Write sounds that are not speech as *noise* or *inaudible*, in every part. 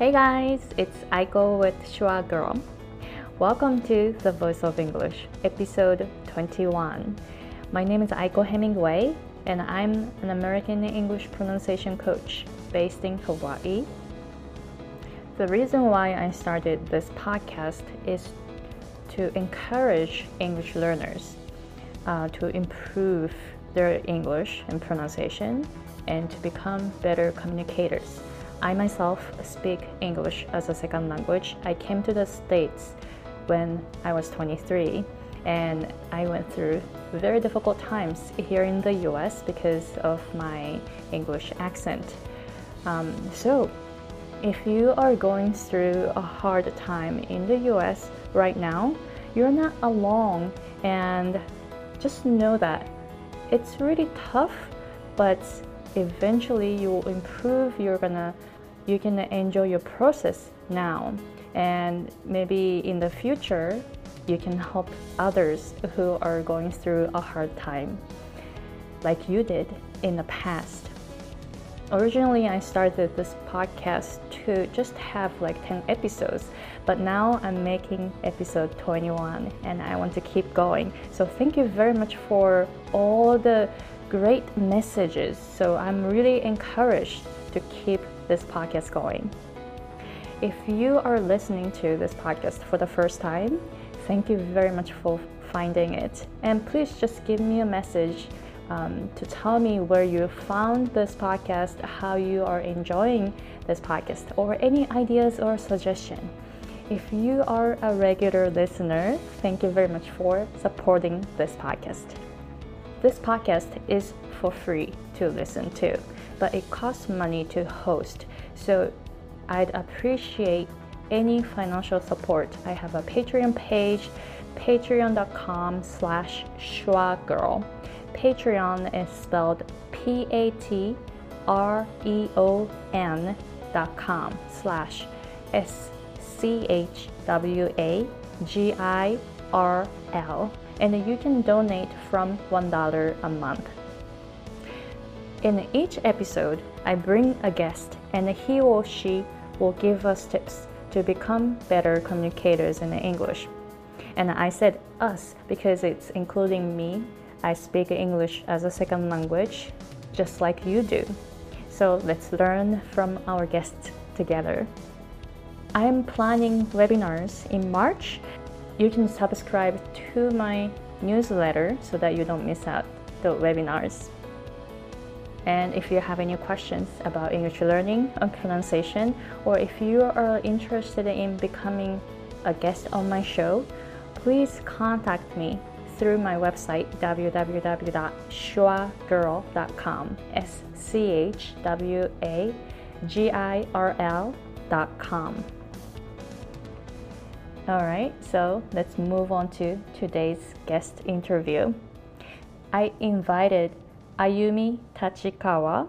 Hey guys, it's Aiko with Schwa Girl. Welcome to The Voice of English, episode 21. My name is Aiko Hemingway, and I'm an American English pronunciation coach based in Hawaii. The reason why I started this podcast is to encourage English learners uh, to improve their English and pronunciation and to become better communicators. I myself speak English as a second language. I came to the States when I was 23 and I went through very difficult times here in the US because of my English accent. Um, so, if you are going through a hard time in the US right now, you're not alone, and just know that it's really tough, but eventually you will improve. You're gonna you can enjoy your process now, and maybe in the future you can help others who are going through a hard time, like you did in the past. Originally, I started this podcast to just have like 10 episodes, but now I'm making episode 21 and I want to keep going. So, thank you very much for all the great messages. So, I'm really encouraged to keep this podcast going. If you are listening to this podcast for the first time, thank you very much for finding it. And please just give me a message um, to tell me where you found this podcast, how you are enjoying this podcast, or any ideas or suggestion. If you are a regular listener, thank you very much for supporting this podcast. This podcast is for free to listen to, but it costs money to host. So I'd appreciate any financial support. I have a Patreon page, patreon.com slash girl. Patreon is spelled P A T R E O N dot com slash S C H W A G I R L and you can donate from $1 a month. In each episode, I bring a guest and he or she will give us tips to become better communicators in English. And I said us because it's including me I speak English as a second language, just like you do. So let's learn from our guests together. I'm planning webinars in March. You can subscribe to my newsletter so that you don't miss out the webinars. And if you have any questions about English learning or pronunciation, or if you are interested in becoming a guest on my show, please contact me through my website www.schwagirl.com. S C H W A G I R L.com. All right, so let's move on to today's guest interview. I invited Ayumi Tachikawa.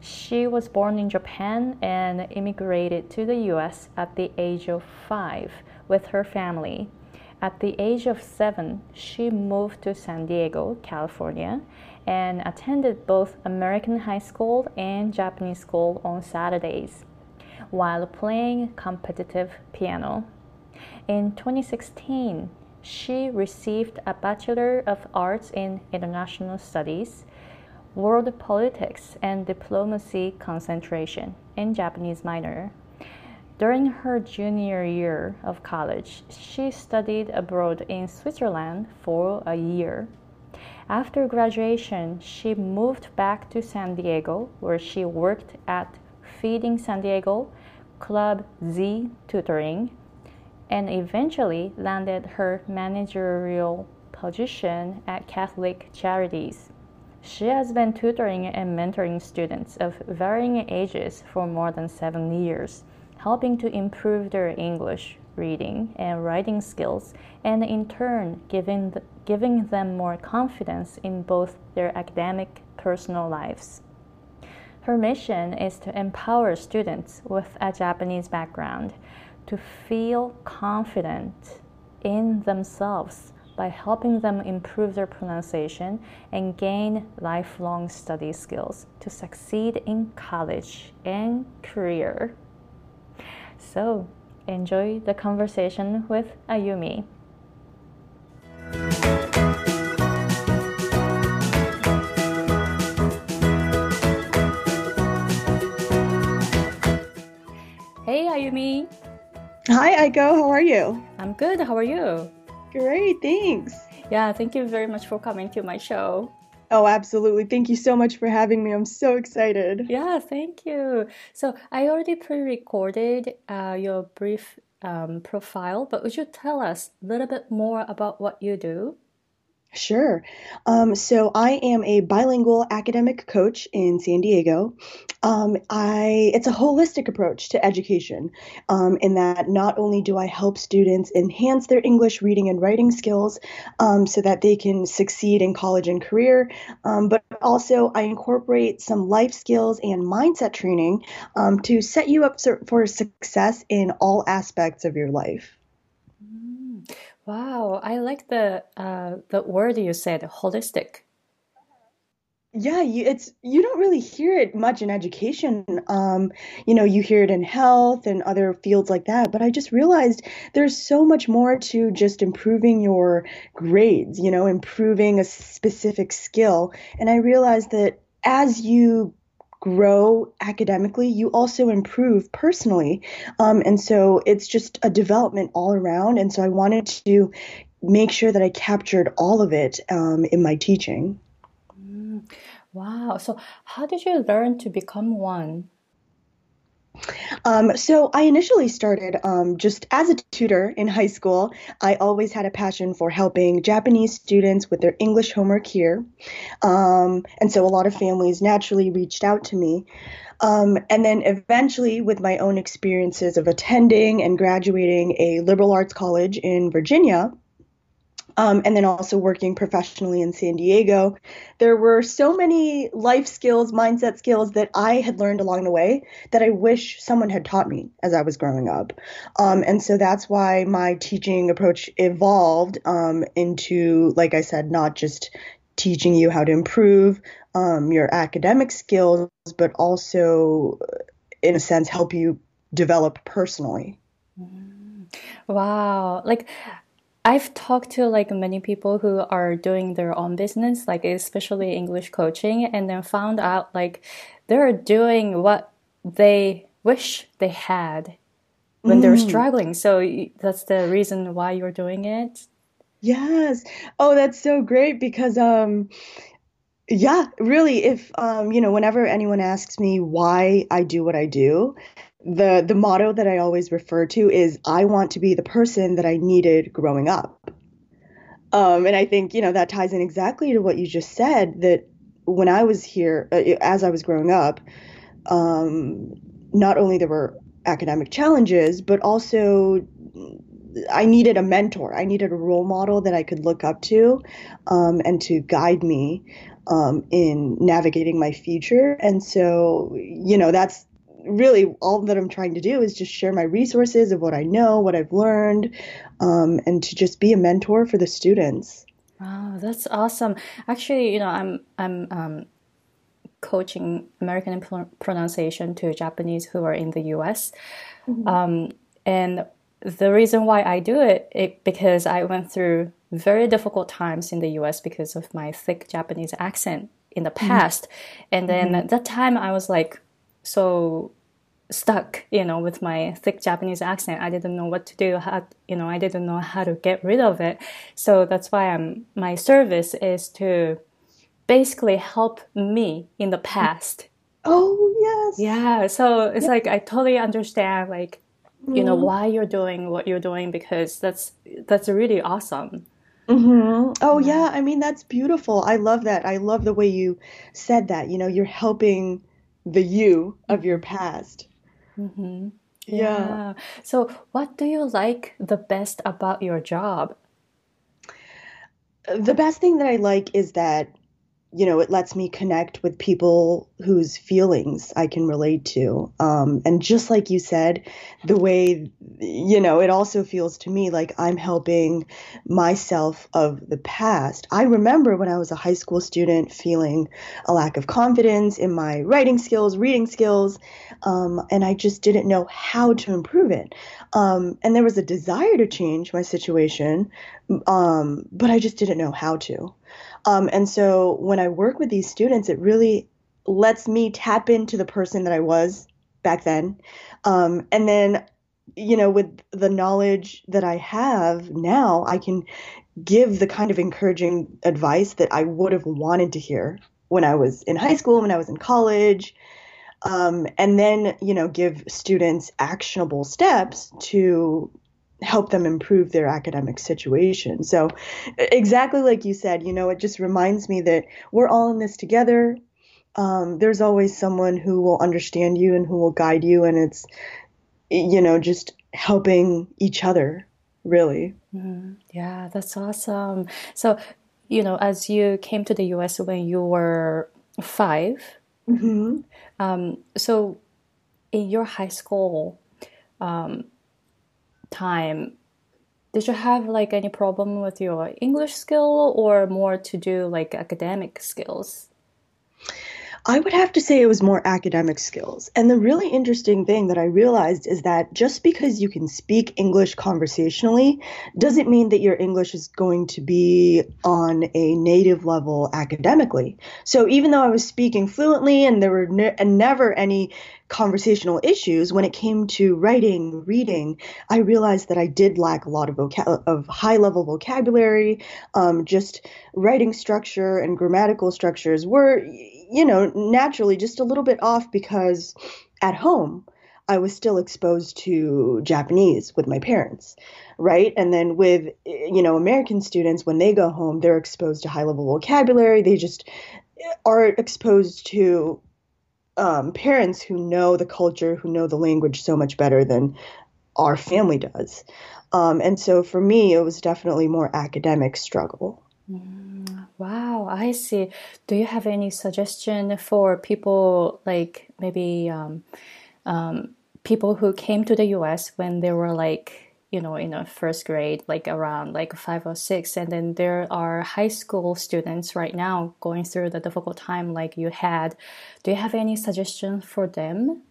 She was born in Japan and immigrated to the US at the age of five with her family. At the age of seven, she moved to San Diego, California, and attended both American high school and Japanese school on Saturdays while playing competitive piano. In 2016, she received a Bachelor of Arts in International Studies, World Politics and Diplomacy concentration in Japanese minor. During her junior year of college, she studied abroad in Switzerland for a year. After graduation, she moved back to San Diego, where she worked at Feeding San Diego, Club Z Tutoring, and eventually landed her managerial position at Catholic Charities. She has been tutoring and mentoring students of varying ages for more than seven years helping to improve their English reading and writing skills, and in turn, giving, giving them more confidence in both their academic personal lives. Her mission is to empower students with a Japanese background to feel confident in themselves by helping them improve their pronunciation and gain lifelong study skills to succeed in college and career. So enjoy the conversation with Ayumi. Hey Ayumi. Hi Aiko, how are you? I'm good. How are you? Great, thanks. Yeah, thank you very much for coming to my show. Oh, absolutely. Thank you so much for having me. I'm so excited. Yeah, thank you. So, I already pre recorded uh, your brief um, profile, but would you tell us a little bit more about what you do? Sure. Um, so I am a bilingual academic coach in San Diego. Um, I it's a holistic approach to education, um, in that not only do I help students enhance their English reading and writing skills, um, so that they can succeed in college and career, um, but also I incorporate some life skills and mindset training um, to set you up for success in all aspects of your life. Wow, I like the uh, the word you said, holistic. Yeah, you, it's you don't really hear it much in education. Um, you know, you hear it in health and other fields like that. But I just realized there's so much more to just improving your grades. You know, improving a specific skill. And I realized that as you grow academically, you also improve personally. Um, and so it's just a development all around. And so I wanted to make sure that I captured all of it um, in my teaching. Mm, wow. So, how did you learn to become one? Um, so I initially started um, just as a tutor in high school. I always had a passion for helping Japanese students with their English homework here. Um, and so a lot of families naturally reached out to me. Um, and then eventually, with my own experiences of attending and graduating a liberal arts college in Virginia, um, and then also working professionally in San Diego. There were so many life skills, mindset skills that I had learned along the way that I wish someone had taught me as I was growing up. Um, and so that's why my teaching approach evolved um, into, like I said, not just teaching you how to improve um, your academic skills, but also, in a sense, help you develop personally. Wow. Like, I've talked to like many people who are doing their own business, like especially English coaching, and then found out like they're doing what they wish they had when mm. they're struggling. So that's the reason why you're doing it. Yes. Oh, that's so great because um yeah, really if um you know, whenever anyone asks me why I do what I do, the the motto that I always refer to is I want to be the person that I needed growing up. Um, and I think you know that ties in exactly to what you just said. That when I was here, uh, as I was growing up, um, not only there were academic challenges, but also I needed a mentor. I needed a role model that I could look up to, um, and to guide me um, in navigating my future. And so, you know, that's really all that I'm trying to do is just share my resources of what I know, what I've learned, um, and to just be a mentor for the students. Wow, that's awesome. Actually, you know, I'm I'm um, coaching American pronunciation to Japanese who are in the U.S. Mm-hmm. Um, and the reason why I do it, it because I went through very difficult times in the U.S. because of my thick Japanese accent in the mm-hmm. past, mm-hmm. and then mm-hmm. at that time I was like so stuck, you know, with my thick Japanese accent. I didn't know what to do. How, you know, I didn't know how to get rid of it. So that's why I'm, my service is to basically help me in the past. Oh, yes. Yeah. So it's like, I totally understand, like, you know, mm-hmm. why you're doing what you're doing because that's, that's really awesome. Mm-hmm. Oh, yeah. I mean, that's beautiful. I love that. I love the way you said that. You know, you're helping the you of your past. Mm-hmm. Yeah. yeah. So, what do you like the best about your job? The best thing that I like is that you know, it lets me connect with people whose feelings I can relate to. Um, and just like you said, the way, you know, it also feels to me like I'm helping myself of the past. I remember when I was a high school student feeling a lack of confidence in my writing skills, reading skills, um, and I just didn't know how to improve it. Um, and there was a desire to change my situation, um, but I just didn't know how to. Um, and so when I work with these students, it really lets me tap into the person that I was back then. Um, and then, you know, with the knowledge that I have now, I can give the kind of encouraging advice that I would have wanted to hear when I was in high school, when I was in college. Um, and then, you know, give students actionable steps to help them improve their academic situation. So, exactly like you said, you know, it just reminds me that we're all in this together. Um, there's always someone who will understand you and who will guide you, and it's, you know, just helping each other, really. Mm, yeah, that's awesome. So, you know, as you came to the US when you were 5 mm-hmm. um, so in your high school, um, time did you have like any problem with your english skill or more to do like academic skills I would have to say it was more academic skills. And the really interesting thing that I realized is that just because you can speak English conversationally doesn't mean that your English is going to be on a native level academically. So even though I was speaking fluently and there were ne- and never any conversational issues when it came to writing, reading, I realized that I did lack a lot of vocab- of high level vocabulary. Um, just writing structure and grammatical structures were you know, naturally just a little bit off because at home I was still exposed to Japanese with my parents, right? And then with, you know, American students, when they go home, they're exposed to high level vocabulary. They just are exposed to um, parents who know the culture, who know the language so much better than our family does. Um, and so for me, it was definitely more academic struggle. Wow, I see. Do you have any suggestion for people like maybe um, um, people who came to the U.S. when they were like you know in a first grade, like around like five or six, and then there are high school students right now going through the difficult time like you had. Do you have any suggestion for them?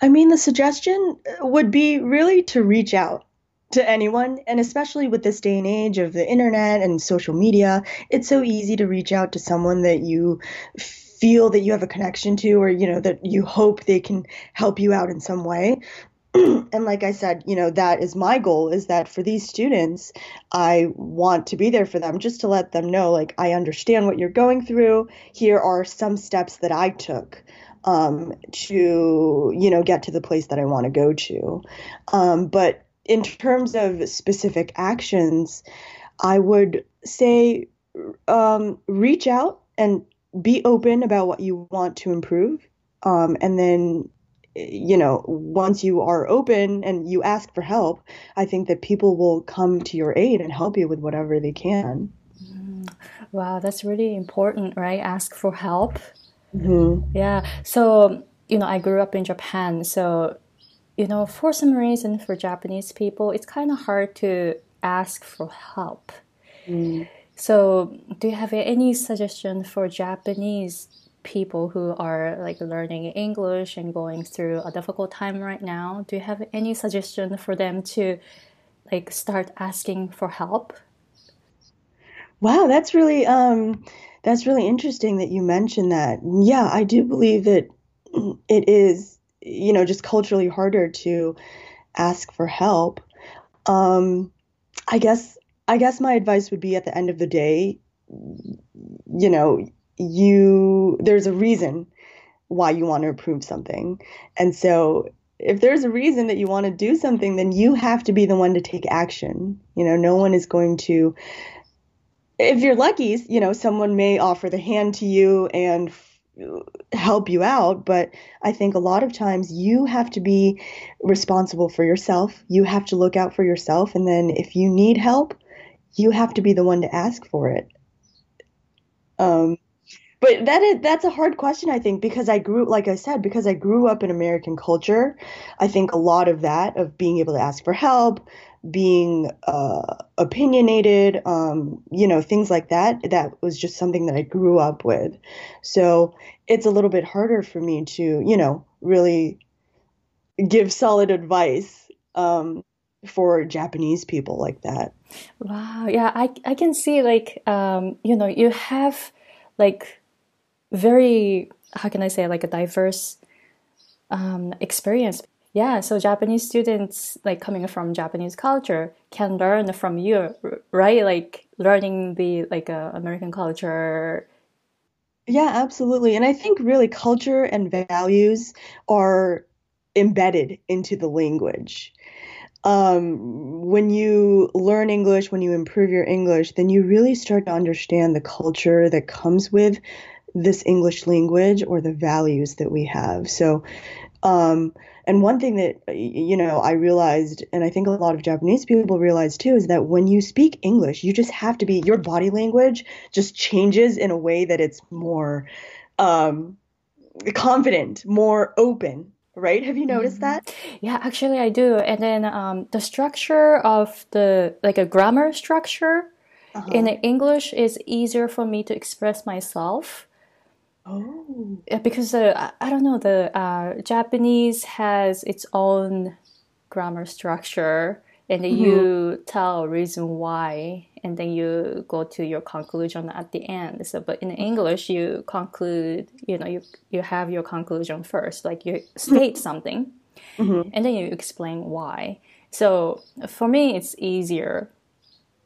I mean, the suggestion would be really to reach out to anyone and especially with this day and age of the internet and social media it's so easy to reach out to someone that you feel that you have a connection to or you know that you hope they can help you out in some way. *clears throat* And like i said you know that is my goal is that for these students i want to be there for them just to let them know like i understand what you're going through. Here are some steps that i took um, to you know get to the place that i want to go to. Um, but in terms of specific actions, I would say um, reach out and be open about what you want to improve. Um, and then, you know, once you are open and you ask for help, I think that people will come to your aid and help you with whatever they can. Mm. Wow, that's really important, right? Ask for help. Mm-hmm. Yeah. So, you know, I grew up in Japan. So you know, for some reason, for Japanese people, it's kind of hard to ask for help. Mm. So, do you have any suggestion for Japanese people who are like learning English and going through a difficult time right now? Do you have any suggestion for them to like start asking for help? Wow, that's really um, that's really interesting that you mentioned that. Yeah, I do believe that it is you know, just culturally harder to ask for help. Um, I guess I guess my advice would be at the end of the day, you know, you there's a reason why you want to approve something. And so if there's a reason that you want to do something, then you have to be the one to take action. You know, no one is going to if you're lucky, you know, someone may offer the hand to you and help you out but i think a lot of times you have to be responsible for yourself you have to look out for yourself and then if you need help you have to be the one to ask for it Um, but that is that's a hard question, I think, because I grew, like I said, because I grew up in American culture. I think a lot of that, of being able to ask for help, being uh, opinionated, um, you know, things like that, that was just something that I grew up with. So it's a little bit harder for me to, you know, really give solid advice um, for Japanese people like that. Wow. Yeah, I, I can see like, um, you know, you have like very, how can I say, like a diverse um, experience. Yeah, so Japanese students, like coming from Japanese culture, can learn from you, right? Like learning the like uh, American culture. Yeah, absolutely. And I think really culture and values are embedded into the language. Um, when you learn English, when you improve your English, then you really start to understand the culture that comes with this English language or the values that we have. So, um, and one thing that you know I realized, and I think a lot of Japanese people realize too, is that when you speak English, you just have to be your body language just changes in a way that it's more um, confident, more open. Right? Have you noticed mm-hmm. that? Yeah, actually, I do. And then um, the structure of the like a grammar structure uh-huh. in English is easier for me to express myself Oh. Because uh, I don't know, the uh, Japanese has its own grammar structure, and mm-hmm. you tell reason why, and then you go to your conclusion at the end. So, but in English, you conclude, you know, you you have your conclusion first, like you state *laughs* something, mm-hmm. and then you explain why. So for me, it's easier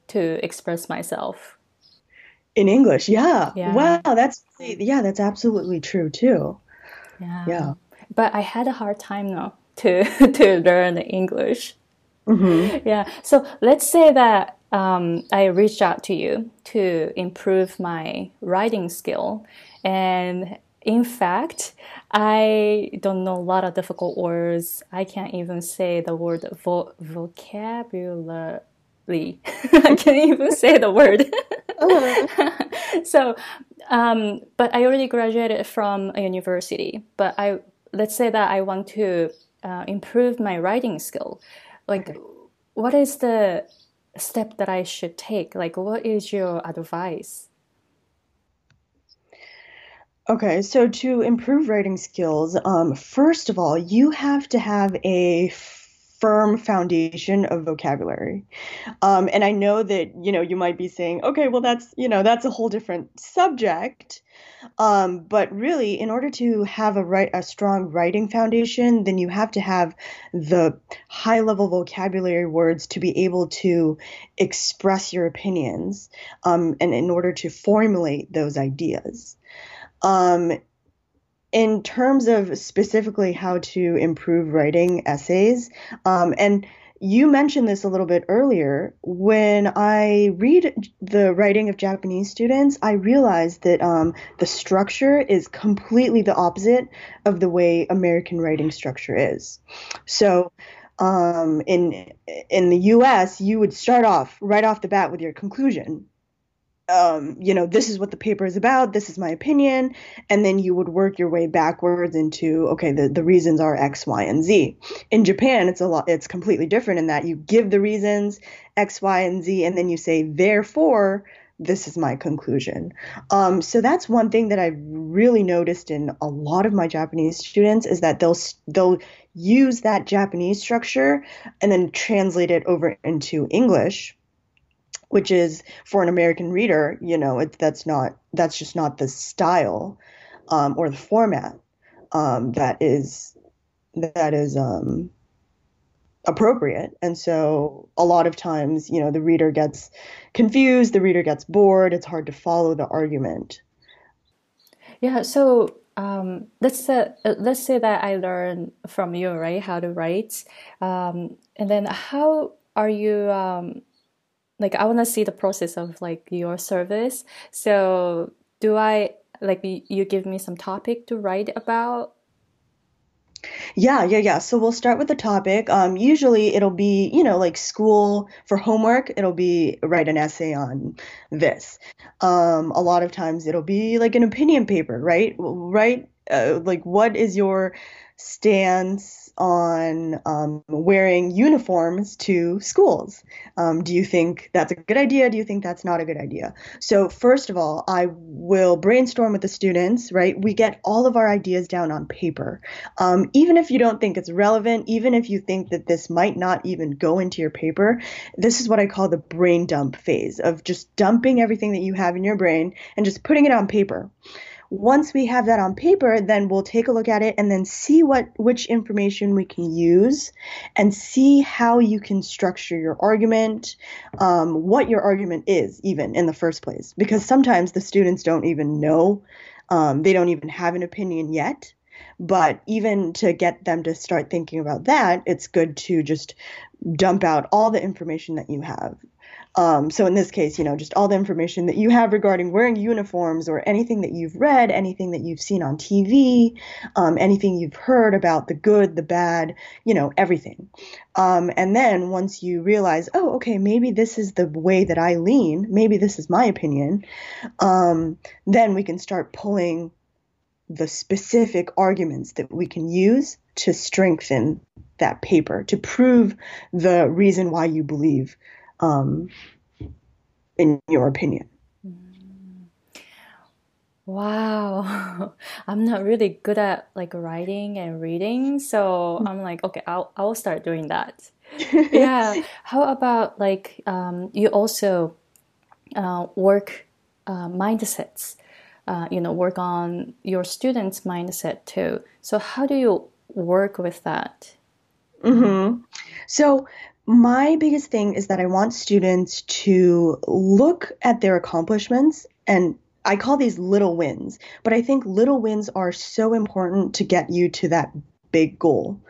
to express myself in English. Yeah. yeah. Wow, that's yeah, that's absolutely true too. Yeah. Yeah. But I had a hard time though *laughs* to to learn English. Mm-hmm. Yeah. So let's say that um, I reached out to you to improve my writing skill, and in fact, I don't know a lot of difficult words. I can't even say the word vo- vocabulary. *laughs* I can't even say the word. uh-huh. *laughs* so, um, but I already graduated from a university. But I let's say that I want to uh, improve my writing skill. Like, okay. what is the step that I should take? Like, what is your advice? Okay, so to improve writing skills, um, first of all, you have to have a firm foundation of vocabulary. Um, and I know that, you know, you might be saying, okay, well, that's, you know, that's a whole different subject. Um, but really, in order to have a, right, a strong writing foundation, then you have to have the high level vocabulary words to be able to express your opinions um, and in order to formulate those ideas. Um, in terms of specifically how to improve writing essays, um, and you mentioned this a little bit earlier. When I read the writing of Japanese students, I realize that um, the structure is completely the opposite of the way American writing structure is. So, um, in in the U.S., you would start off right off the bat with your conclusion, um, you know, this is what the paper is about, this is my opinion, and then you would work your way backwards into, okay, the, the reasons are X, Y, and Z. In Japan, it's a lot, it's completely different in that you give the reasons X, Y, and Z, and then you say, therefore, this is my conclusion. Um, so that's one thing that I've really noticed in a lot of my Japanese students is that they'll they'll use that Japanese structure and then translate it over into English which is for an American reader, you know, it, that's not that's just not the style um, or the format um, that is that is um, appropriate. And so a lot of times, you know, the reader gets confused, the reader gets bored. It's hard to follow the argument. Yeah. So um, let's say let's say that I learn from you, right, how to write, um, and then how are you um, like I want to see the process of like your service. So do I like you give me some topic to write about? Yeah, yeah, yeah. So we'll start with the topic. Um, usually it'll be, you know, like school for homework, it'll be write an essay on this. Um, a lot of times it'll be like an opinion paper, right? Right? Uh, like what is your stance on um, wearing uniforms to schools. Um, do you think that's a good idea? Do you think that's not a good idea? So, first of all, I will brainstorm with the students, right? We get all of our ideas down on paper. Um, even if you don't think it's relevant, even if you think that this might not even go into your paper, this is what I call the brain dump phase of just dumping everything that you have in your brain and just putting it on paper once we have that on paper, then we'll take a look at it and then see what which information we can use and see how you can structure your argument, um, what your argument is even in the first place. Because sometimes the students don't even know, um, they don't even have an opinion yet. But even to get them to start thinking about that, it's good to just dump out all the information that you have. Um, so in this case, you know, just all the information that you have regarding wearing uniforms or anything that you've read, anything that you've seen on TV, um, anything you've heard about the good, the bad, you know, everything. Um, and then once you realize, oh, okay, maybe this is the way that I lean, maybe this is my opinion, um, then we can start pulling the specific arguments that we can use to strengthen that paper, to prove the reason why you believe um, in your opinion? Wow, *laughs* I'm not really good at like writing and reading, so I'm like, okay, I'll I'll start doing that. *laughs* yeah. How about like um, you also uh, work uh, mindsets? Uh, you know, work on your students' mindset too. So how do you work with that? Mm-hmm. So my biggest thing is that I want students to look at their accomplishments and I call these little wins, but I think little wins are so important to get you to that big goal.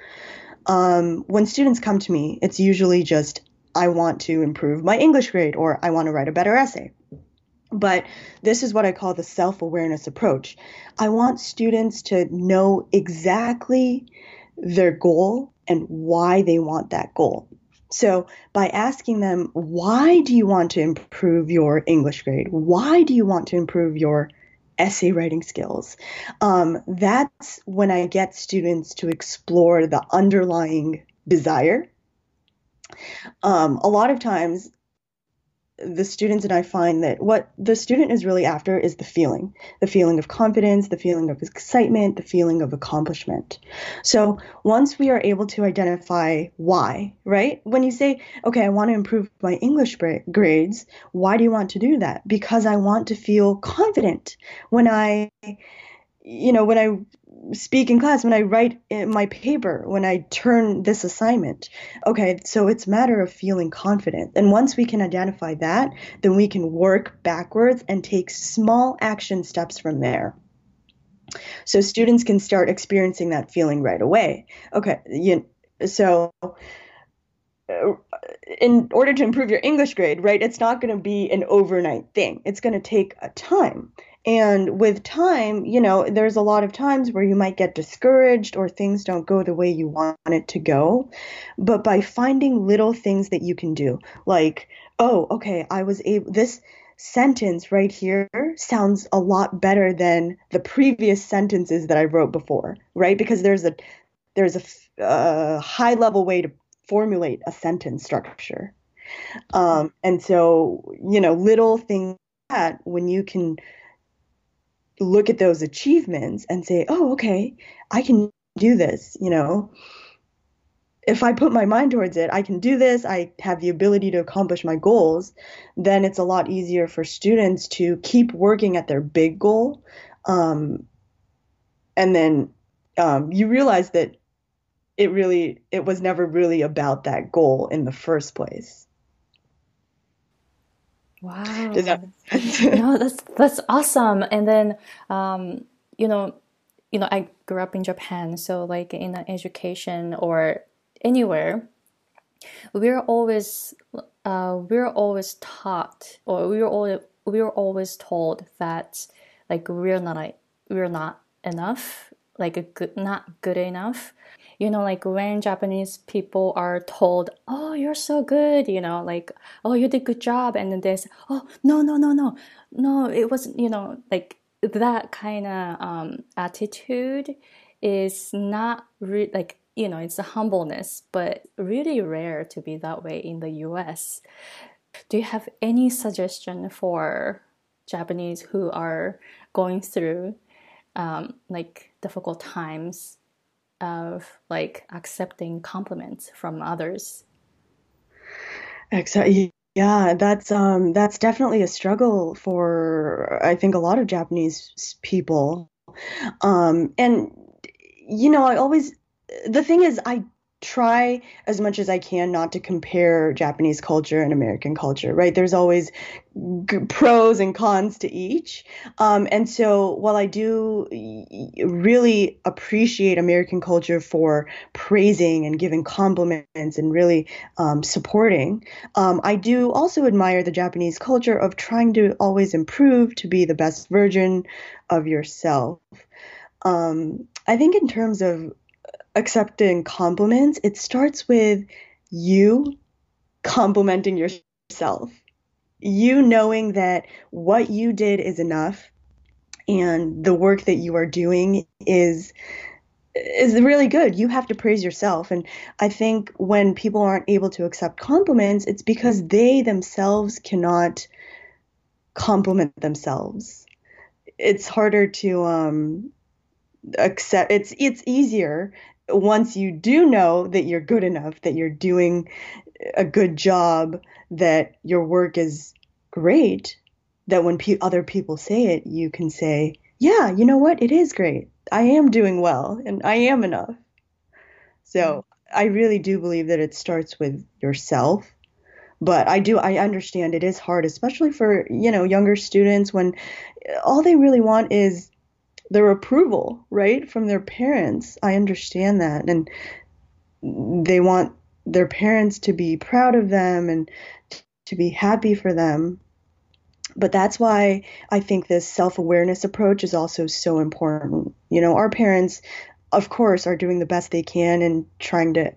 Um, when students come to me, it's usually just, I want to improve my English grade or I want to write a better essay. But this is what I call the self awareness approach. I want students to know exactly their goal and why they want that goal. So, by asking them, why do you want to improve your English grade? Why do you want to improve your essay writing skills? Um, that's when I get students to explore the underlying desire. Um, a lot of times, the students and I find that what the student is really after is the feeling the feeling of confidence, the feeling of excitement, the feeling of accomplishment. So once we are able to identify why, right? When you say, okay, I want to improve my English grades, why do you want to do that? Because I want to feel confident when I you know when i speak in class, when I write my paper, when I turn this assignment. Okay, so it's a matter of feeling confident. And once we can identify that, then we can work backwards and take small action steps from there. So students can start experiencing that feeling right away. Okay, you, so uh, in order to improve your English grade, right, it's not going to be an overnight thing. It's going to take a time. And with time, you know, there's a lot of times where you might get discouraged or things don't go the way you want it to go. But by finding little things that you can do, like, oh, okay, I was able, this sentence right here sounds a lot better than the previous sentences that I wrote before, right? Because there's a, there's a, a uh, high level way to formulate a sentence structure. Um, and so, you know, little things that when you can look at those achievements and say, oh, okay, I can do this, you know. If I put my mind towards it, I can do this, I have the ability to accomplish my goals, then it's a lot easier for students to keep working at their big goal. Um, and then um, you realize that it really, it was never really about that goal in the first place. Wow. That no, that's that's awesome. And then um, you know, you know, I grew up in Japan, so like in education or anywhere, we're always uh, we're always taught or we're all we're always told that like we're not we're not enough like a good not good enough you know like when japanese people are told oh you're so good you know like oh you did good job and then there's oh no no no no no it was you know like that kind of um, attitude is not re- like you know it's a humbleness but really rare to be that way in the us do you have any suggestion for japanese who are going through um, like difficult times of like accepting compliments from others. Exactly. Yeah, that's um that's definitely a struggle for I think a lot of Japanese people. Um and you know, I always the thing is I try as much as I can not to compare Japanese culture and American culture, right? There's always g- pros and cons to each. Um, and so while I do really appreciate American culture for praising and giving compliments and really um, supporting, um, I do also admire the Japanese culture of trying to always improve to be the best version of yourself. Um, I think in terms of accepting compliments, it starts with you complimenting yourself. You knowing that what you did is enough and the work that you are doing is is really good. You have to praise yourself. And I think when people aren't able to accept compliments, it's because they themselves cannot compliment themselves. It's harder to um accept it's it's easier once you do know that you're good enough, that you're doing a good job, that your work is great, that when pe- other people say it, you can say, yeah, you know what? It is great. I am doing well and I am enough. So hmm. I really do believe that it starts with yourself. But I do, I understand it is hard, especially for, you know, younger students when eh, all they really want is their approval, right, from their parents. I understand that. And they want their parents to be proud of them and to be happy for them. But that's why I think this self awareness approach is also so important. You know, our parents, of course, are doing the best they can and trying to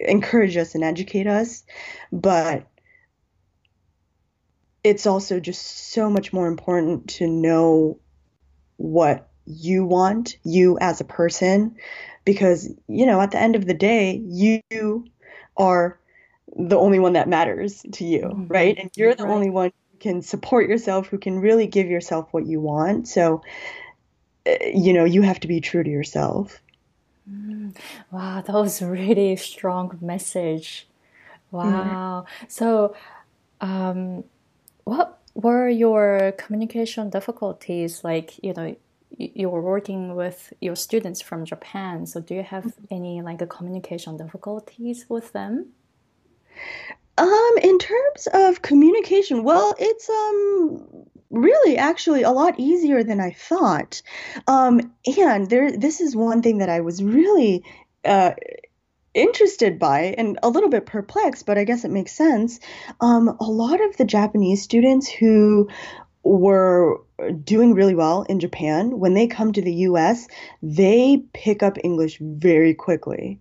encourage us and educate us. But it's also just so much more important to know what you want, you as a person, because, you know, at the end of the day, you are the only one that matters to you, mm-hmm. right? And you're the right. only one who can support yourself, who can really give yourself what you want. So, eh, you know, you have to be true to yourself. Mm. Wow, that was really strong message. Wow. Mm-hmm. So, um, what were your communication difficulties? Like, you know, you were working with your students from Japan. So do you have mm-hmm. any like a communication difficulties with them? Um, in terms of communication, well, it's um really actually a lot easier than I thought. Um, and there, this is one thing that I was really uh, interested by and a little bit perplexed, but I guess it makes sense. Um, a lot of the Japanese students who were doing really well in Japan, when they come to the US, they pick up English very quickly.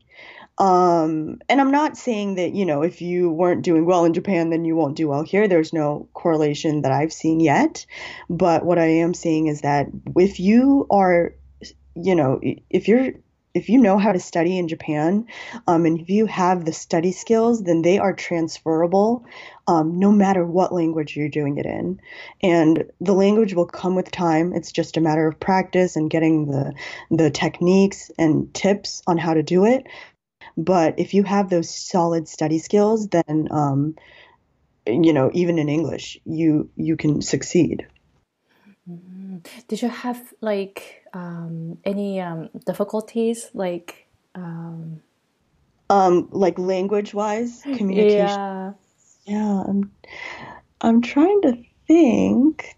Um, and I'm not saying that, you know, if you weren't doing well in Japan, then you won't do well here. There's no correlation that I've seen yet. But what I am saying is that if you are, you know, if you're if you know how to study in Japan, um, and if you have the study skills, then they are transferable um, no matter what language you're doing it in. And the language will come with time. It's just a matter of practice and getting the the techniques and tips on how to do it. But if you have those solid study skills, then um, you know even in English, you you can succeed. Mm-hmm. Did you have like um, any um, difficulties like um, um like language wise *laughs* communication? Yeah, yeah. I'm I'm trying to think.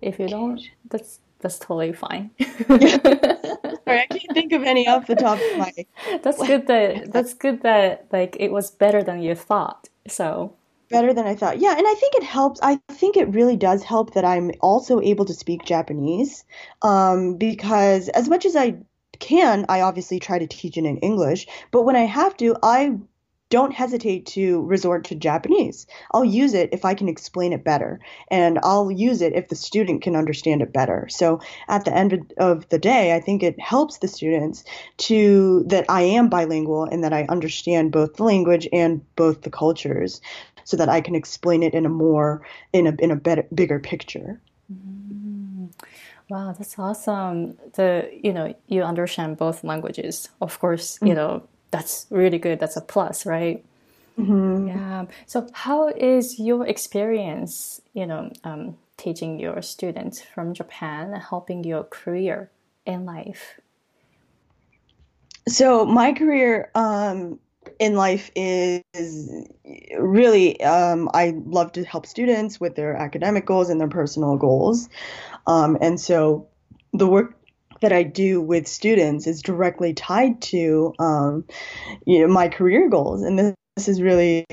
If you don't, that's that's totally fine. *laughs* Sorry, I can't think of any off the top of my. *laughs* That's good that that's good that like it was better than you thought. So better than I thought. Yeah, and I think it helps. I think it really does help that I'm also able to speak Japanese um, because as much as I can, I obviously try to teach it in English, but when I have to, I don't hesitate to resort to Japanese. I'll use it if I can explain it better, and I'll use it if the student can understand it better. So at the end of the day, I think it helps the students to that I am bilingual and that I understand both the language and both the cultures, so that I can explain it in a more in a in a better bigger picture. Mm-hmm. Wow, that's awesome. The you know you understand both languages. Of course, you mm-hmm. know that's really good. That's a plus, right? Mm-hmm. Yeah. So, how is your experience, you know, um, teaching your students from Japan, helping your career in life? So, my career um, in life is, really, um, I love to help students with their academic goals and their personal goals. Um, and so, the work that I do with students is directly tied to um, you know my career goals, and this, this is really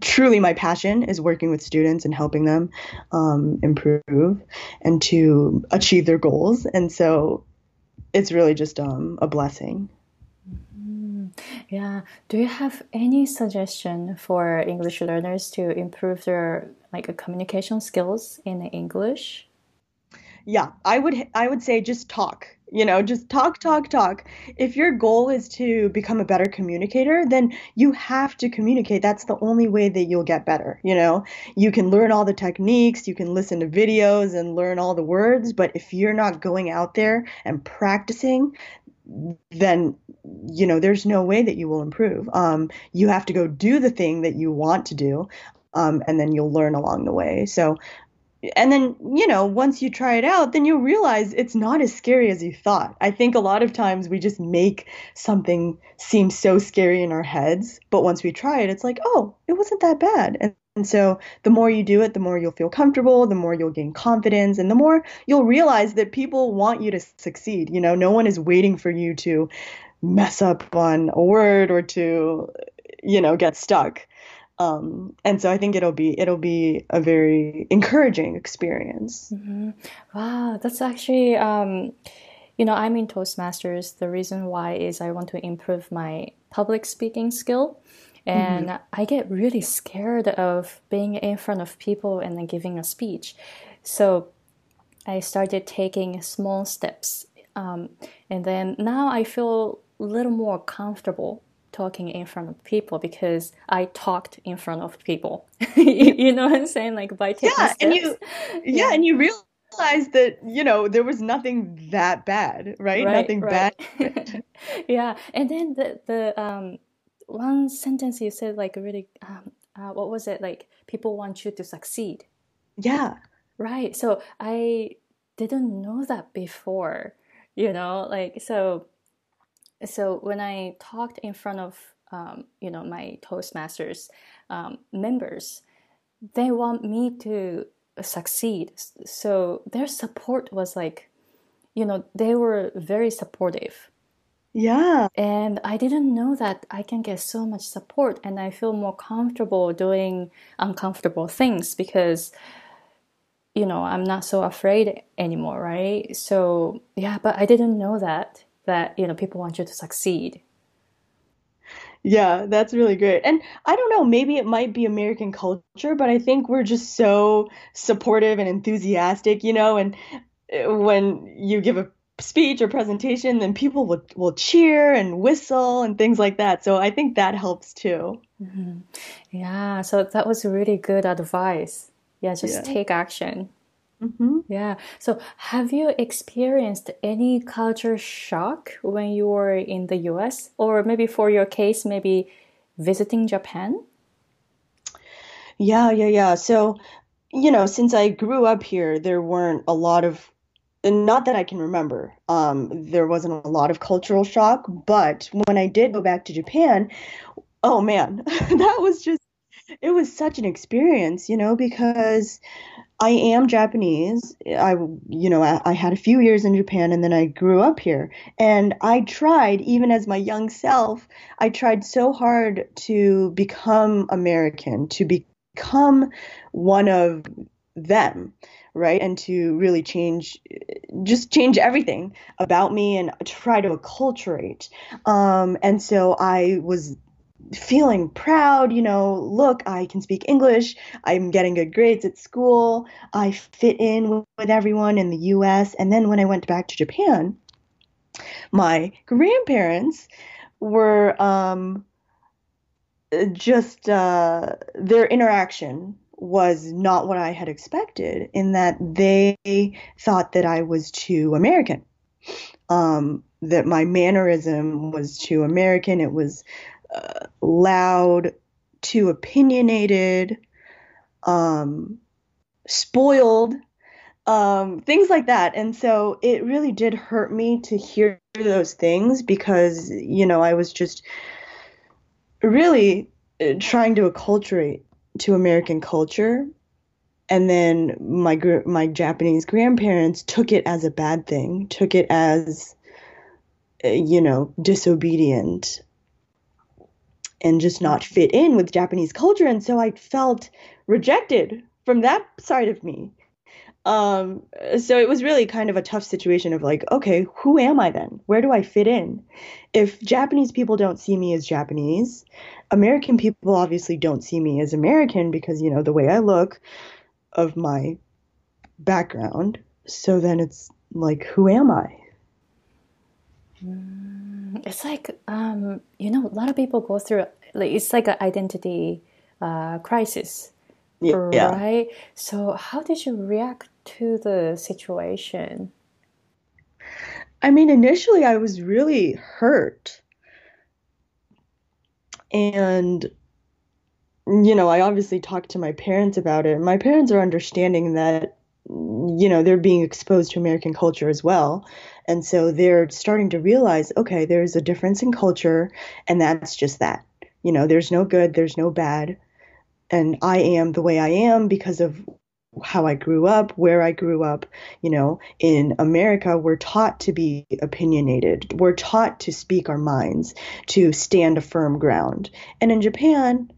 truly my passion is working with students and helping them um, improve and to achieve their goals. And so it's really just um, a blessing. Yeah. Do you have any suggestion for English learners to improve their like communication skills in English? yeah, I would I would say just talk. You know, just talk, talk, talk. If your goal is to become a better communicator, then you have to communicate. That's the only way that you'll get better. You know, you can learn all the techniques, you can listen to videos and learn all the words, but if you're not going out there and practicing, then you know there's no way that you will improve. Um, you have to go do the thing that you want to do, um, and then you'll learn along the way. So and then you know once you try it out then you'll realize it's not as scary as you thought i think a lot of times we just make something seem so scary in our heads but once we try it it's like oh it wasn't that bad and, and so the more you do it the more you'll feel comfortable the more you'll gain confidence and the more you'll realize that people want you to succeed you know no one is waiting for you to mess up on a word or to you know get stuck um, and so I think it'll be it'll be a very encouraging experience. Mm-hmm. Wow, that's actually um, you know I'm in Toastmasters. The reason why is I want to improve my public speaking skill, and mm-hmm. I get really scared of being in front of people and then giving a speech. So I started taking small steps, um, and then now I feel a little more comfortable talking in front of people because I talked in front of people. *laughs* you know what I'm saying? Like by taking yeah, steps. and you yeah, yeah, and you realize that you know there was nothing that bad, right? right nothing right. bad. *laughs* yeah, and then the the um one sentence you said like really um uh, what was it like? People want you to succeed. Yeah. Right. So I didn't know that before. You know, like so so when I talked in front of um, you know my Toastmasters um, members, they want me to succeed. So their support was like, you know, they were very supportive. Yeah. And I didn't know that I can get so much support and I feel more comfortable doing uncomfortable things because you know, I'm not so afraid anymore, right? So, yeah, but I didn't know that that you know people want you to succeed yeah that's really great and i don't know maybe it might be american culture but i think we're just so supportive and enthusiastic you know and uh, when you give a speech or presentation then people will, will cheer and whistle and things like that so i think that helps too mm-hmm. yeah so that was really good advice yeah just yeah. take action Mm-hmm. Yeah. So, have you experienced any culture shock when you were in the US? Or maybe for your case, maybe visiting Japan? Yeah, yeah, yeah. So, you know, since I grew up here, there weren't a lot of, not that I can remember, um, there wasn't a lot of cultural shock. But when I did go back to Japan, oh man, *laughs* that was just it was such an experience, you know, because I am Japanese. I, you know, I, I, had a few years in Japan and then I grew up here. And I tried, even as my young self, I tried so hard to become American, to become one of them, right? And to really change, just change everything about me and try to acculturate. Um, and so I was feeling proud, you know, look, I can speak English, I'm getting good grades at school, I fit in with, everyone in the US. And then when I went back to Japan, my grandparents were um, just, uh, their interaction was not what I had expected, in that they thought that I was too American. Um, that my mannerism was too American. It was uh, loud, too opinionated, um, spoiled, um, things like that. And so it really did hurt me to hear those things because, you know, I was just really uh, trying to acculturate to American culture. And then my my Japanese grandparents took it as a bad thing, took it as, uh, you know, disobedient and just not fit in with Japanese culture. And so I felt rejected from that side of me. Um, so it was really kind of a tough situation of like, okay, who am I then? Where do I fit in? If Japanese people don't see me as Japanese, American people obviously don't see me as American because, you know, the way I look of my background. So then it's like, who am I? Mm it's like um, you know a lot of people go through like it's like an identity uh, crisis yeah. right so how did you react to the situation i mean initially i was really hurt and you know i obviously talked to my parents about it my parents are understanding that you know they're being exposed to american culture as well and so they're starting to realize, okay, there's a difference in culture, and that's just that. You know, there's no good, there's no bad. And I am the way I am because of how I grew up, where I grew up. You know, in America, we're taught to be opinionated, we're taught to speak our minds, to stand a firm ground. And in Japan,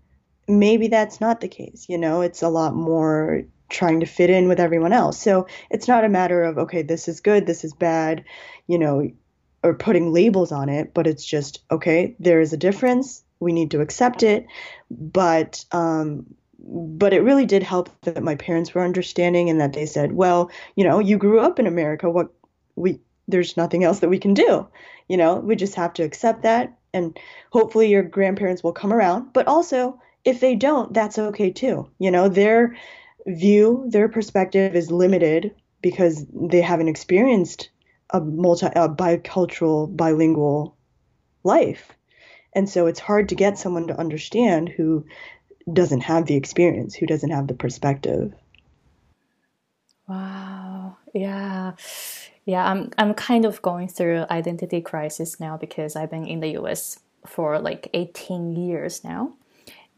maybe that's not the case. You know, it's a lot more trying to fit in with everyone else. So it's not a matter of, okay, this is good, this is bad, you know, or putting labels on it, but it's just, okay, there is a difference. We need to accept it. But, um, but it really did help that my parents were understanding and that they said, well, you know, you grew up in America. What we, there's nothing else that we can do. You know, we just have to accept that. And hopefully your grandparents will come around. But also, if they don't, that's okay too. You know, they're, view, their perspective is limited because they haven't experienced a multi a bicultural bilingual life. And so it's hard to get someone to understand who doesn't have the experience, who doesn't have the perspective. Wow. Yeah. Yeah, I'm I'm kind of going through identity crisis now because I've been in the US for like 18 years now.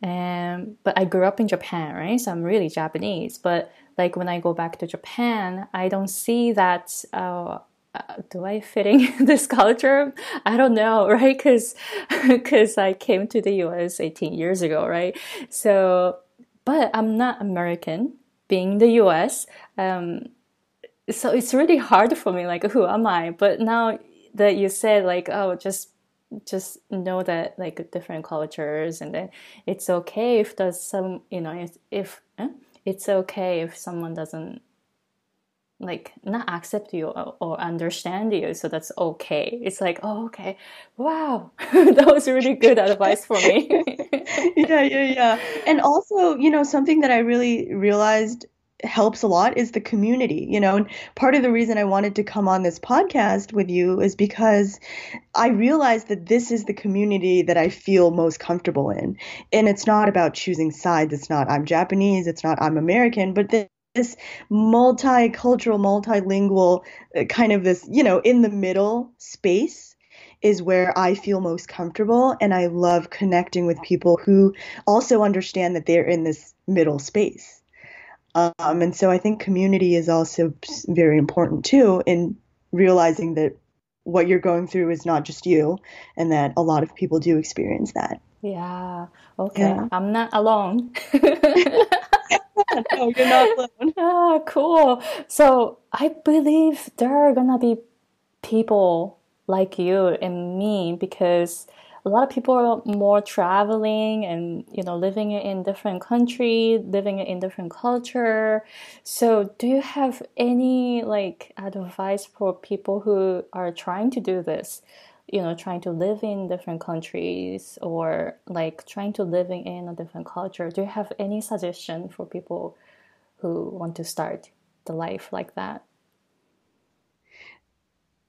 And but I grew up in Japan, right? So I'm really Japanese. But like when I go back to Japan, I don't see that. Uh, uh, do I fit in *laughs* this culture? I don't know, *laughs* right? Because because I came to the U.S. 18 years ago, right? So, but I'm not American, being the U.S. Um, so it's really hard for me. Like, who am I? But now that you said, like, oh, just just know that like different cultures and then it's okay if there's some you know if, if eh? it's okay if someone doesn't like not accept you or, or, understand you so that's okay it's like oh okay wow *laughs* that was really good advice for me *laughs* yeah yeah yeah and also you know something that i really realized helps a lot is the community, you know. And part of the reason I wanted to come on this podcast with you is because I realized that this is the community that I feel most comfortable in. And it's not about choosing sides. It's not I'm Japanese, it's not I'm American, but this multicultural, multilingual uh, kind of this, you know, in the middle space is where I feel most comfortable. And I love connecting with people who also understand that they're in this middle space. Um, and so I think community is also very important too in realizing that what you're going through is not just you and that a lot of people do experience that. Yeah. Okay. Yeah. I'm not alone. *laughs* *laughs* *laughs* no, you're not alone. *laughs* Ah, cool. So I believe there are gonna be people like you and me because a lot of people are more traveling and you know living in different country living in different culture so do you have any like advice for people who are trying to do this you know trying to live in different countries or like trying to living in a different culture. Do you have any suggestion for people who want to start the life like that?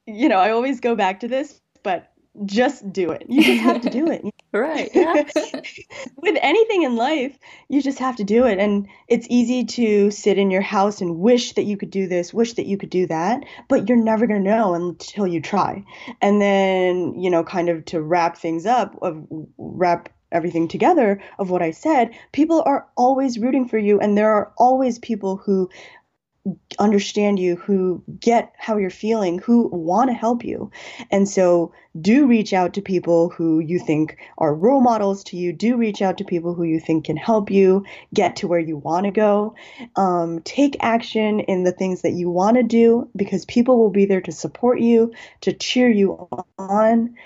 You know i always go back to this but just do it. You just have to do it. *laughs* Right *laughs* with anything in life you just have to do it. And it's easy to sit in your house and wish that you could do this wish that you could do that but you're never going to know until you try. And then you know kind of to wrap things up of wrap everything together of what I said, people are always rooting for you, and there are always people who understand you, who get how you're feeling, who want to help you. And so do reach out to people who you think are role models to you. Do reach out to people who you think can help you get to where you want to go. Um, take action in the things that you want to do because people will be there to support you, to cheer you on.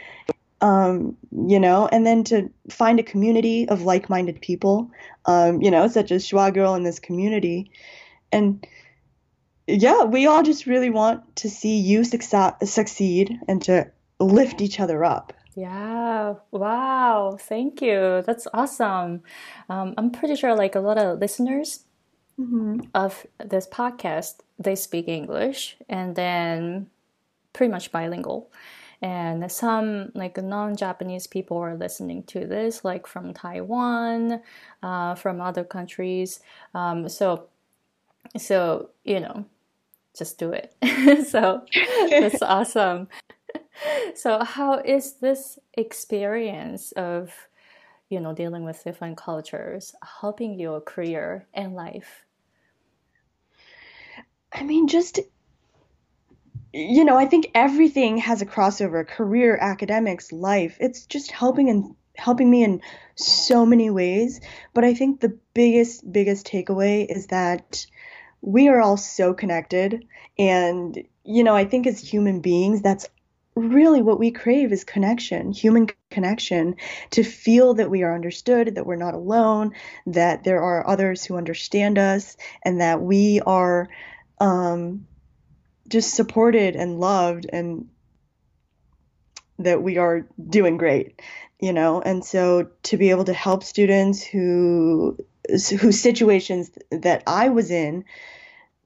Um, you know, and then to find a community of like-minded people, um, you know, such as Schwa Girl in this community, and yeah, we all just really want to see you succeed and to lift each other up. Yeah, wow, thank you. That's awesome. Um, I'm pretty sure like a lot of listeners mm-hmm. of this podcast, they speak English and then pretty much bilingual. And some like non-Japanese people are listening to this, like from Taiwan, uh, from other countries. Um, so, so you know, just do it. *laughs* so that's *laughs* awesome. So how is this experience of you know dealing with different cultures helping your career and life? I mean, just you know, I think everything has a crossover: career, academics, life. It's just helping and helping me in so many ways. But I think the biggest, biggest takeaway is that we are all so connected. And, you know, I think as human beings, that's really what we crave is connection, human connection, to feel that we are understood, that we're not alone, that there are others who understand us, and that we are um, just supported and loved, and that we are doing great, you know. And so to be able to help students who whose situations that I was in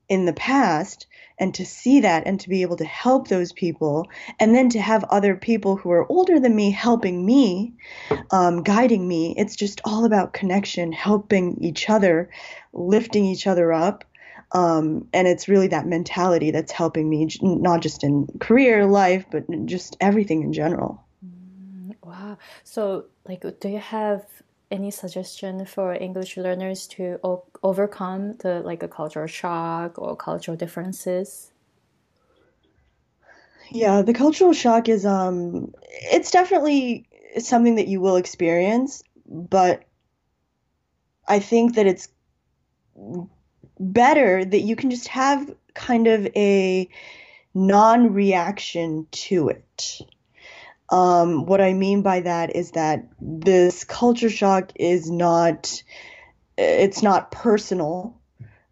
in the past and to see that and to be able to help those people and then to have other people who are older than me helping me um, guiding me. It's just all about connection helping each other lifting each other up. Um, and it's really that mentality that's helping me not just in career life but just everything in general. Mm, wow. So like do you have any suggestion for English learners to o- overcome the like a cultural shock or cultural differences? Yeah, the cultural shock is um it's definitely something that you will experience, but I think that it's better that you can just have kind of a non-reaction to it. Um, what I mean by that is that this culture shock is not it's not personal,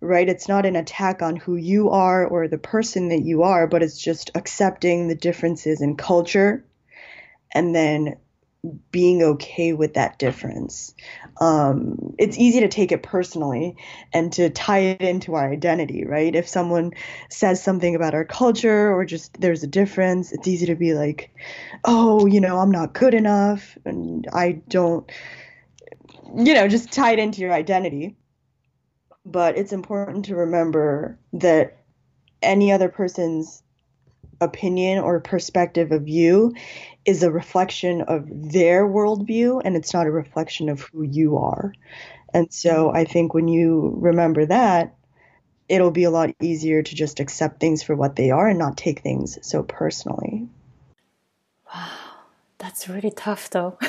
right? It's not an attack on who you are or the person that you are, but it's just accepting the differences in culture and then being okay with that difference. Um, it's easy to take it personally and to tie it into our identity, right? If someone says something about our culture or just there's a difference, it's easy to be like, oh, you know, I'm not good enough and I don't, you know, just tie it into your identity. But it's important to remember that any other person's opinion or perspective of you is a reflection of their worldview and it's not a reflection of who you are. And so I think when you remember that, it'll be a lot easier to just accept things for what they are and not take things so personally. Wow, that's really tough though. *laughs*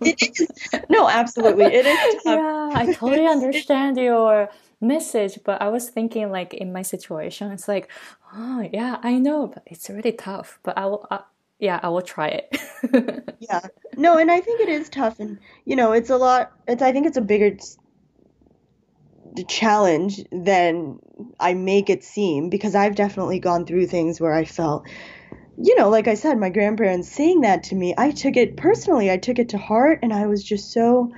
it is. No, absolutely. It is *laughs* tough. Yeah, I totally *laughs* understand your message, but I was thinking like in my situation, it's like, oh yeah, I know, but it's really tough. But I will, uh, yeah, I will try it. *laughs* yeah, no, and I think it is tough, and you know, it's a lot. It's I think it's a bigger challenge than I make it seem because I've definitely gone through things where I felt, you know, like I said, my grandparents saying that to me, I took it personally. I took it to heart, and I was just so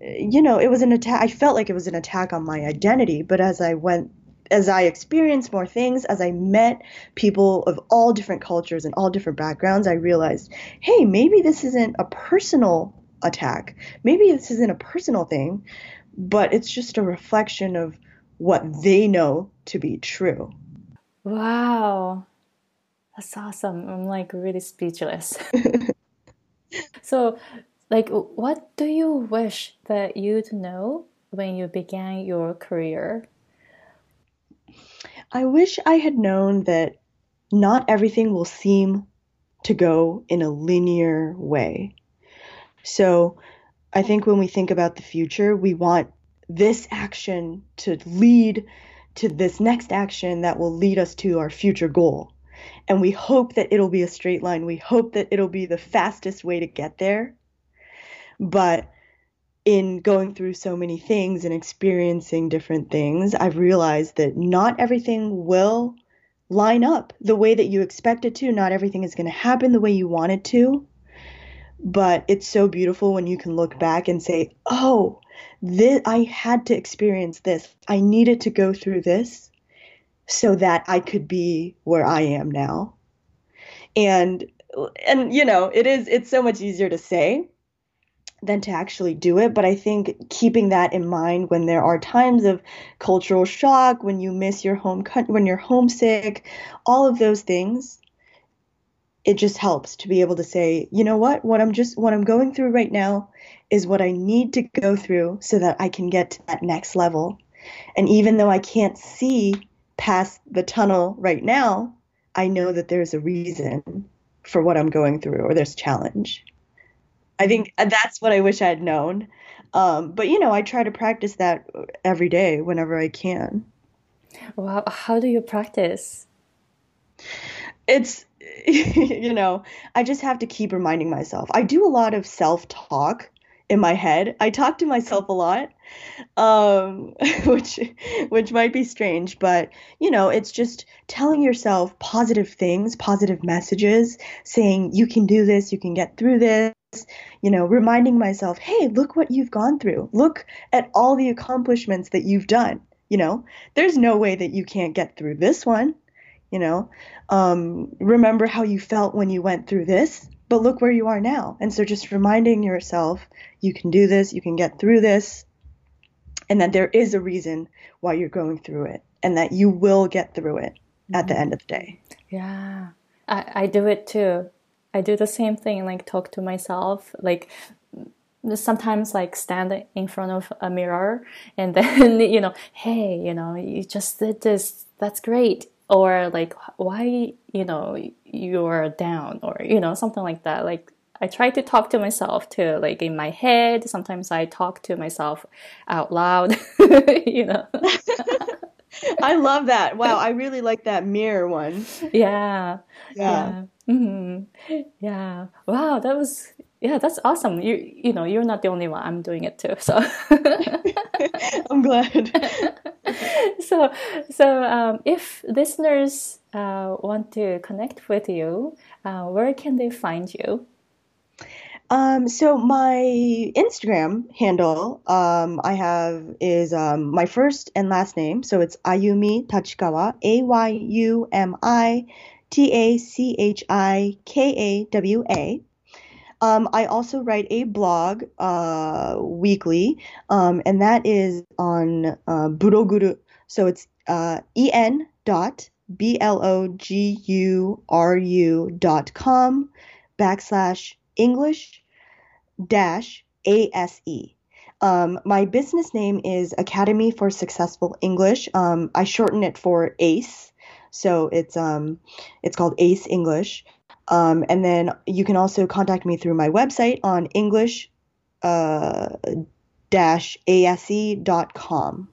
eh, you know, it was an attack. I felt like it was an attack on my identity. But as I went, as I experienced more things, as I met people of all different cultures and all different backgrounds, I realized, hey, maybe this isn't a personal attack. Maybe this isn't a personal thing, but it's just a reflection of what they know to be true. Wow. That's awesome. I'm like really speechless. *laughs* *laughs* so, like, what do you wish that you'd know when you began your career? I wish I had known that not everything will seem to go in a linear way. So, I think when we think about the future, we want this action to lead to this next action that will lead us to our future goal. And we hope that it'll be a straight line. We hope that it'll be the fastest way to get there. But in going through so many things and experiencing different things, I've realized that not everything will line up the way that you expect it to. Not everything is going to happen the way you want it to. But it's so beautiful when you can look back and say, oh, this, I had to experience this. I needed to go through this so that I could be where I am now. And and you know, it is it's so much easier to say than to actually do it. But I think keeping that in mind when there are times of cultural shock, when you miss your home, when you're homesick, all of those things, it just helps to be able to say, you know what, what I'm just, what I'm going through right now is what I need to go through so that I can get to that next level. And even though I can't see past the tunnel right now, I know that there's a reason for what I'm going through or there's challenge. I think that's what I wish I had known. Um, but you know, I try to practice that every day whenever I can. Wow, how do you practice? It's *laughs* you know, I just have to keep reminding myself. I do a lot of self-talk in my head. I talk to myself a lot, um, *laughs* which which might be strange, but you know, it's just telling yourself positive things, positive messages, saying you can do this, you can get through this, you know, reminding myself, hey, look what you've gone through. Look at all the accomplishments that you've done. You know, there's no way that you can't get through this one. You know, um, remember how you felt when you went through this, but look where you are now. And so just reminding yourself, you can do this, you can get through this, and that there is a reason why you're going through it, and that you will get through it at the mm-hmm. end of the day. Yeah, I, I do it too. I do the same thing, like talk to myself, like sometimes like stand in front of a mirror and *laughs* then you know hey you know you just did this. That's great. Or like why you know you're down or you know something like that. Like i try to talk to myself too like in my head. Sometimes i talk to myself out loud *laughs* you know *laughs* i love that wow i really like that mirror one yeah yeah yeah. Mm-hmm. yeah. Wow, that was yeah, that's awesome. You you know, you're not the only one. I'm doing it too. So *laughs* I'm glad. *laughs* so so um, if listeners uh, want to connect with you, uh, where can they find you? Um, so my Instagram handle um, I have is um, my first and last name. So it's Ayumi Tachikawa, A Y U M I T A C H I K A W A. Um, I also write a blog uh, weekly, um, and that is on uh, Buroguru. So it's uh, en dot B L O G U R U dot com backslash English dash ASE. Um, my business name is Academy for Successful English. Um, I shorten it for ACE, so it's um, it's called ACE English. Um, and then you can also contact me through my website on English uh, dash ase.com.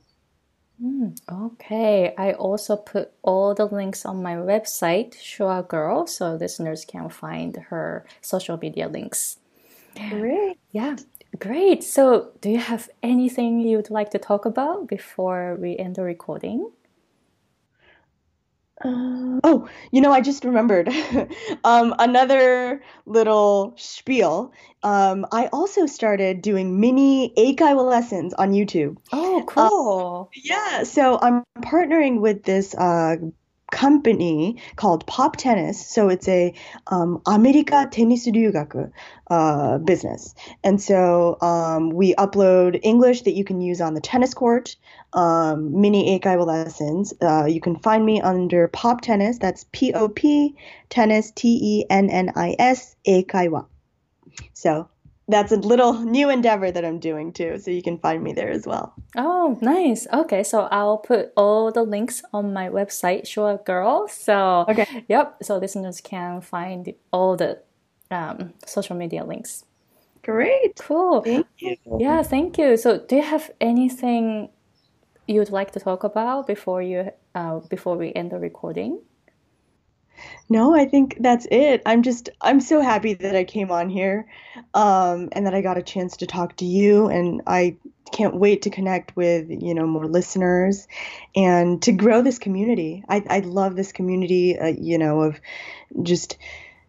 Mm, okay, I also put all the links on my website, Schwa Girl, so listeners can find her social media links. Great. Yeah, great. So, do you have anything you'd like to talk about before we end the recording? Uh, oh, you know, I just remembered *laughs* um, another little spiel. Um, I also started doing mini Eikaiwa lessons on YouTube. Oh, Uh, cool. yeah, so I'm partnering with this uh, company called Pop Tennis. So it's a um, America Tennis Ryugaku uh, business. And so um, we upload English that you can use on the tennis court, um, mini Eikaiwa lessons. Uh, you can find me under Pop Tennis. That's P O P Tennis, T E N N I S, Eikaiwa. So that's a little new endeavor that I'm doing too. So you can find me there as well. Oh, nice. Okay, so I'll put all the links on my website, Schwa Girl. So, Okay. yep, so listeners can find all the um, social media links. Great. Cool. Thank you. Yeah, thank you. So, do you have anything you'd like to talk about before you uh, before we end the recording? No, I think that's it. I'm just, I'm so happy that I came on here um, and that I got a chance to talk to you. And I can't wait to connect with, you know, more listeners and to grow this community. I, I love this community, uh, you know, of just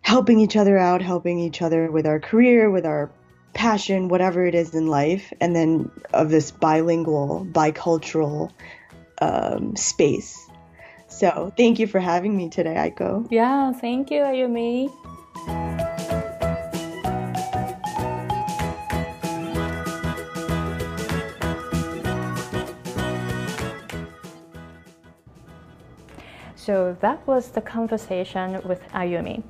helping each other out, helping each other with our career, with our passion, whatever it is in life, and then of this bilingual, bicultural um, space. So thank you for having me today, Aiko. Yeah, thank you, Ayumi. So that was the conversation with Ayumi.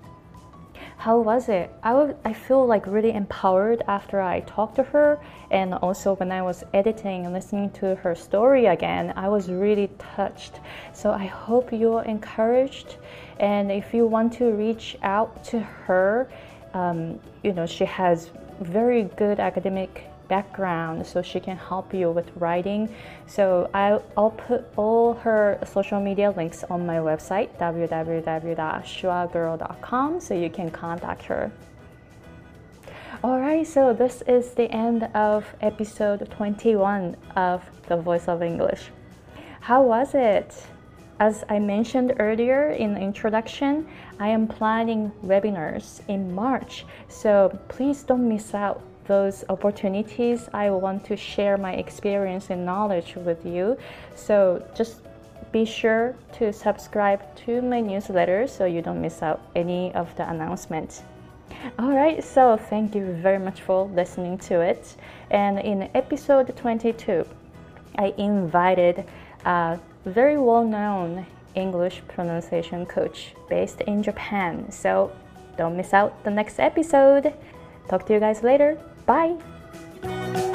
How was it? I I feel like really empowered after I talked to her, and also when I was editing and listening to her story again, I was really touched. So I hope you're encouraged, and if you want to reach out to her, um, you know she has very good academic background so she can help you with writing. So I'll, put all her social media links on my website www.schwagirl.com so you can contact her. All right so this is the end of episode 21 of the voice of english. How was it? As I mentioned earlier in the introduction, I am planning webinars in March, so please don't miss out those opportunities. I want to share my experience and knowledge with you. So just be sure to subscribe to my newsletter so you don't miss out any of the announcements. All right, so thank you very much for listening to it. And in episode 22, I invited a very well known English pronunciation coach based in Japan. So don't miss out the next episode. Talk to you guys later. Bye.